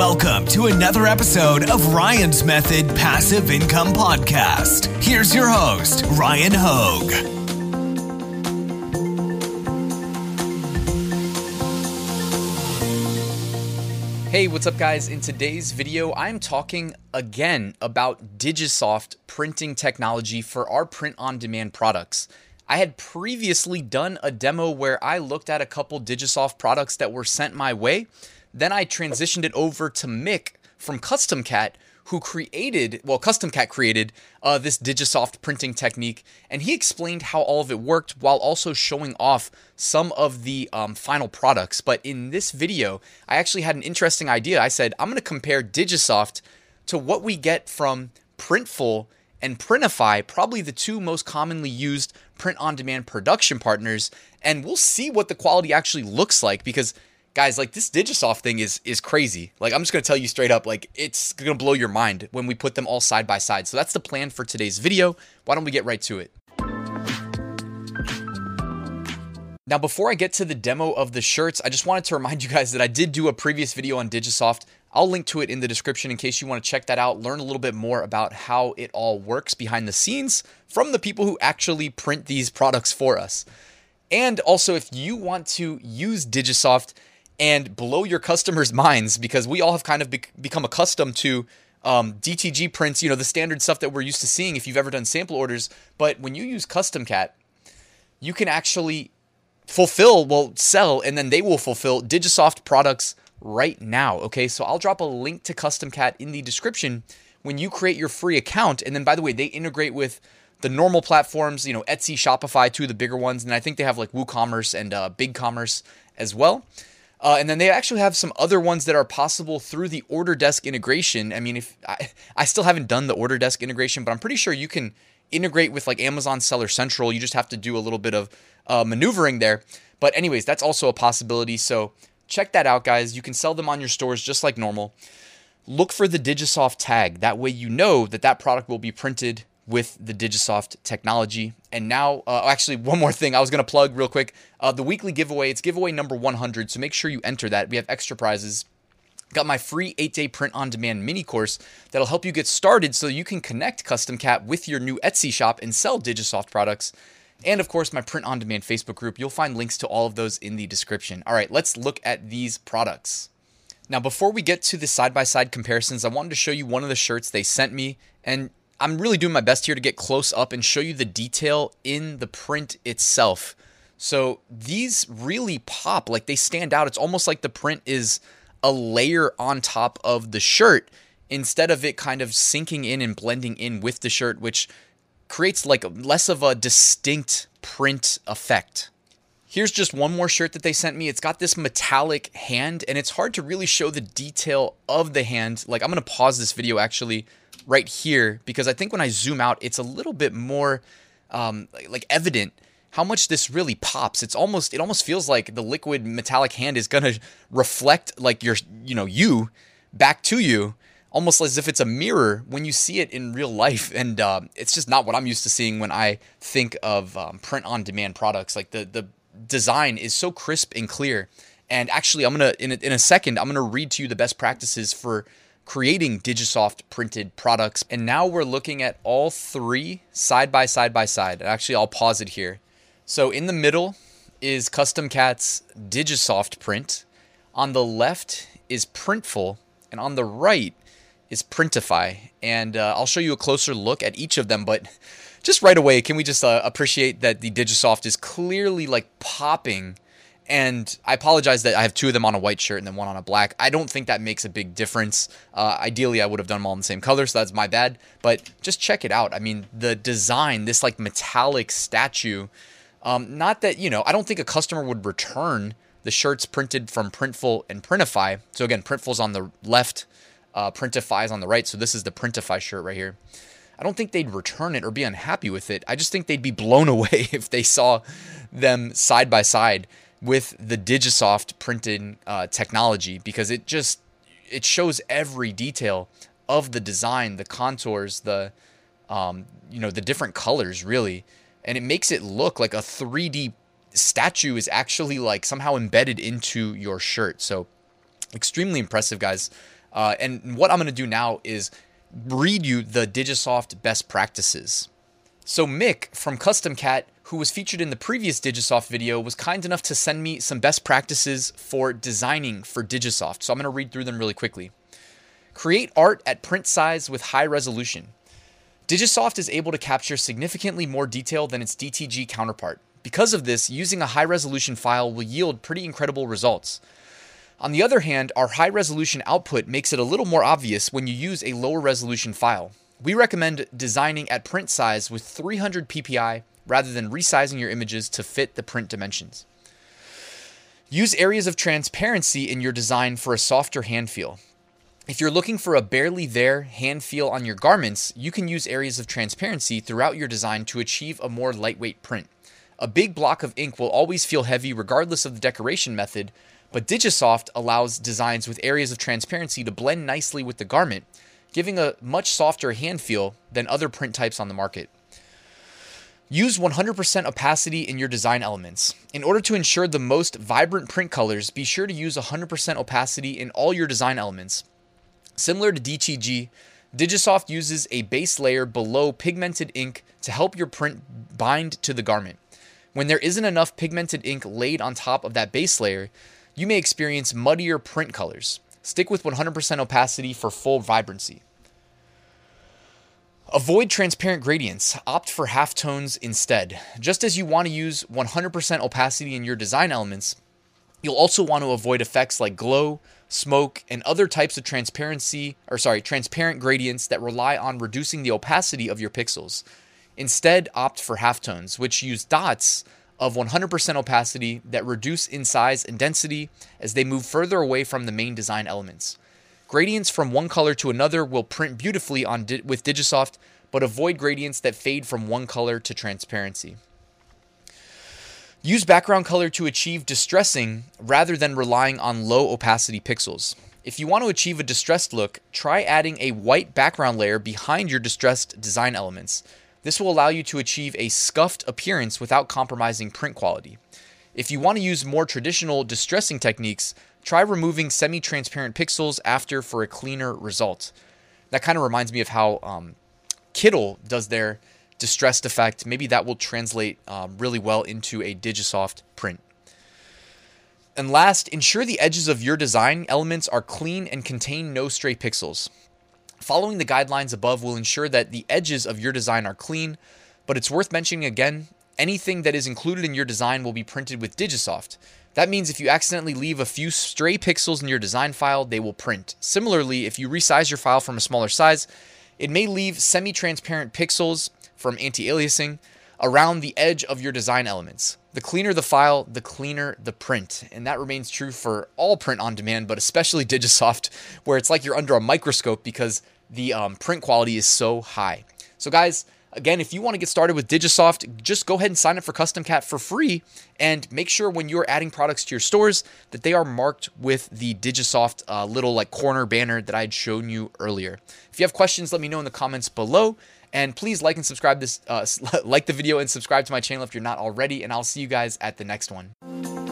Welcome to another episode of Ryan's Method Passive Income Podcast. Here's your host, Ryan Hogue. Hey, what's up, guys? In today's video, I'm talking again about Digisoft printing technology for our print on demand products. I had previously done a demo where I looked at a couple Digisoft products that were sent my way then I transitioned it over to Mick from Custom Cat, who created, well, Custom Cat created uh, this Digisoft printing technique, and he explained how all of it worked while also showing off some of the um, final products. But in this video, I actually had an interesting idea. I said, I'm going to compare Digisoft to what we get from Printful and Printify, probably the two most commonly used print on demand production partners, and we'll see what the quality actually looks like because guys, like this Digisoft thing is is crazy. Like I'm just gonna tell you straight up, like it's gonna blow your mind when we put them all side by side. So that's the plan for today's video. Why don't we get right to it? Now, before I get to the demo of the shirts, I just wanted to remind you guys that I did do a previous video on Digisoft. I'll link to it in the description in case you want to check that out, learn a little bit more about how it all works behind the scenes from the people who actually print these products for us. And also, if you want to use Digisoft and blow your customers' minds because we all have kind of be- become accustomed to um, DTG prints, you know, the standard stuff that we're used to seeing if you've ever done sample orders. But when you use Custom Cat, you can actually fulfill, well, sell, and then they will fulfill Digisoft products right now. Okay, so I'll drop a link to Custom Cat in the description when you create your free account. And then, by the way, they integrate with the normal platforms, you know, Etsy, Shopify, two of the bigger ones, and I think they have like WooCommerce and uh, BigCommerce as well. Uh, and then they actually have some other ones that are possible through the order desk integration. I mean, if I, I still haven't done the order desk integration, but I'm pretty sure you can integrate with like Amazon Seller Central. You just have to do a little bit of uh, maneuvering there. But anyways, that's also a possibility. So check that out, guys. You can sell them on your stores just like normal. Look for the Digisoft tag. That way you know that that product will be printed with the Digisoft technology. And now, uh, actually, one more thing I was going to plug real quick uh, the weekly giveaway. It's giveaway number 100. So make sure you enter that. We have extra prizes. Got my free eight day print on demand mini course that'll help you get started so you can connect Custom Cat with your new Etsy shop and sell Digisoft products. And of course, my print on demand Facebook group. You'll find links to all of those in the description. All right, let's look at these products. Now, before we get to the side by side comparisons, I wanted to show you one of the shirts they sent me. And I'm really doing my best here to get close up and show you the detail in the print itself. So these really pop, like they stand out. It's almost like the print is a layer on top of the shirt instead of it kind of sinking in and blending in with the shirt, which creates like less of a distinct print effect. Here's just one more shirt that they sent me. It's got this metallic hand, and it's hard to really show the detail of the hand. Like, I'm gonna pause this video actually right here because I think when I zoom out, it's a little bit more um, like evident how much this really pops. It's almost it almost feels like the liquid metallic hand is gonna reflect like your you know you back to you almost as if it's a mirror when you see it in real life. And uh, it's just not what i'm used to seeing when i think of um, print on demand products. Like the the design is so crisp and clear. And actually i'm gonna in a, in a second i'm gonna read to you the best practices for creating Digisoft printed products. And now we're looking at all three side by side by side. Actually, I'll pause it here. So in the middle is Custom Cat's Digisoft print. On the left is Printful, and on the right is Printify. And uh, I'll show you a closer look at each of them, but just right away, can we just uh, appreciate that the Digisoft is clearly like popping and I apologize that I have two of them on a white shirt and then one on a black. I don't think that makes a big difference. Uh, ideally, I would have done them all in the same color, so that's my bad. But just check it out. I mean, the design, this like metallic statue. Um, not that, you know, I don't think a customer would return the shirts printed from Printful and Printify. So again, Printful's on the left, uh, Printify is on the right. So this is the Printify shirt right here. I don't think they'd return it or be unhappy with it. I just think they'd be blown away if they saw them side by side with the Digisoft printing uh, technology because it just it shows every detail of the design, the contours, the um, you know the different colors really, and it makes it look like a 3D statue is actually like somehow embedded into your shirt. So extremely impressive, guys. Uh, and what I'm to do now is read you the Digisoft best practices. So Mick from Custom Cat, who was featured in the previous Digisoft video, was kind enough to send me some best practices for designing for Digisoft. So I'm going to read through them really quickly. Create art at print size with high resolution. Digisoft is able to capture significantly more detail than its DTG counterpart. Because of this, using a high resolution file will yield pretty incredible results. On the other hand, our high resolution output makes it a little more obvious when you use a lower resolution file. We recommend designing at print size with 300 ppi rather than resizing your images to fit the print dimensions. Use areas of transparency in your design for a softer hand feel. If you're looking for a barely there hand feel on your garments, you can use areas of transparency throughout your design to achieve a more lightweight print. A big block of ink will always feel heavy regardless of the decoration method, but Digisoft allows designs with areas of transparency to blend nicely with the garment, giving a much softer hand feel than other print types on the market. Use 100% opacity in your design elements. In order to ensure the most vibrant print colors, be sure to use 100% opacity in all your design elements. Similar to DTG, Digisoft uses a base layer below pigmented ink to help your print bind to the garment. When there isn't enough pigmented ink laid on top of that base layer, you may experience muddier print colors. Stick with 100% opacity for full vibrancy. Avoid transparent gradients. Opt for halftones instead. Just as you want to use 100% opacity in your design elements, you'll also want to avoid effects like glow, smoke, and other types of transparency or sorry, transparent gradients that rely on reducing the opacity of your pixels. Instead, opt for halftones, which use dots of 100% opacity that reduce in size and density as they move further away from the main design elements. Gradients from one color to another will print beautifully on di- with Digisoft, but avoid gradients that fade from one color to transparency. Use background color to achieve distressing rather than relying on low opacity pixels. If you want to achieve a distressed look, try adding a white background layer behind your distressed design elements. This will allow you to achieve a scuffed appearance without compromising print quality. If you want to use more traditional distressing techniques, try removing semi transparent pixels after for a cleaner result. That kind of reminds me of how um, Kittl does their distressed effect. Maybe that will translate um, really well into a Digisoft print. And last, ensure the edges of your design elements are clean and contain no stray pixels. Following the guidelines above will ensure that the edges of your design are clean, but it's worth mentioning again anything that is included in your design will be printed with Digisoft. That means if you accidentally leave a few stray pixels in your design file, they will print. Similarly, if you resize your file from a smaller size, it may leave semi transparent pixels from anti aliasing around the edge of your design elements. The cleaner the file, the cleaner the print. And that remains true for all print on demand, but especially Digisoft, where it's like you're under a microscope because the um, print quality is so high. So, guys, again, if you want to get started with Digisoft, just go ahead and sign up for Custom Cat for free and make sure when you're adding products to your stores that they are marked with the Digisoft uh, little like corner banner that I had shown you earlier. If you have questions, let me know in the comments below. And please like and subscribe this, uh, like the video and subscribe to my channel if you're not already. And I'll see you guys at the next one.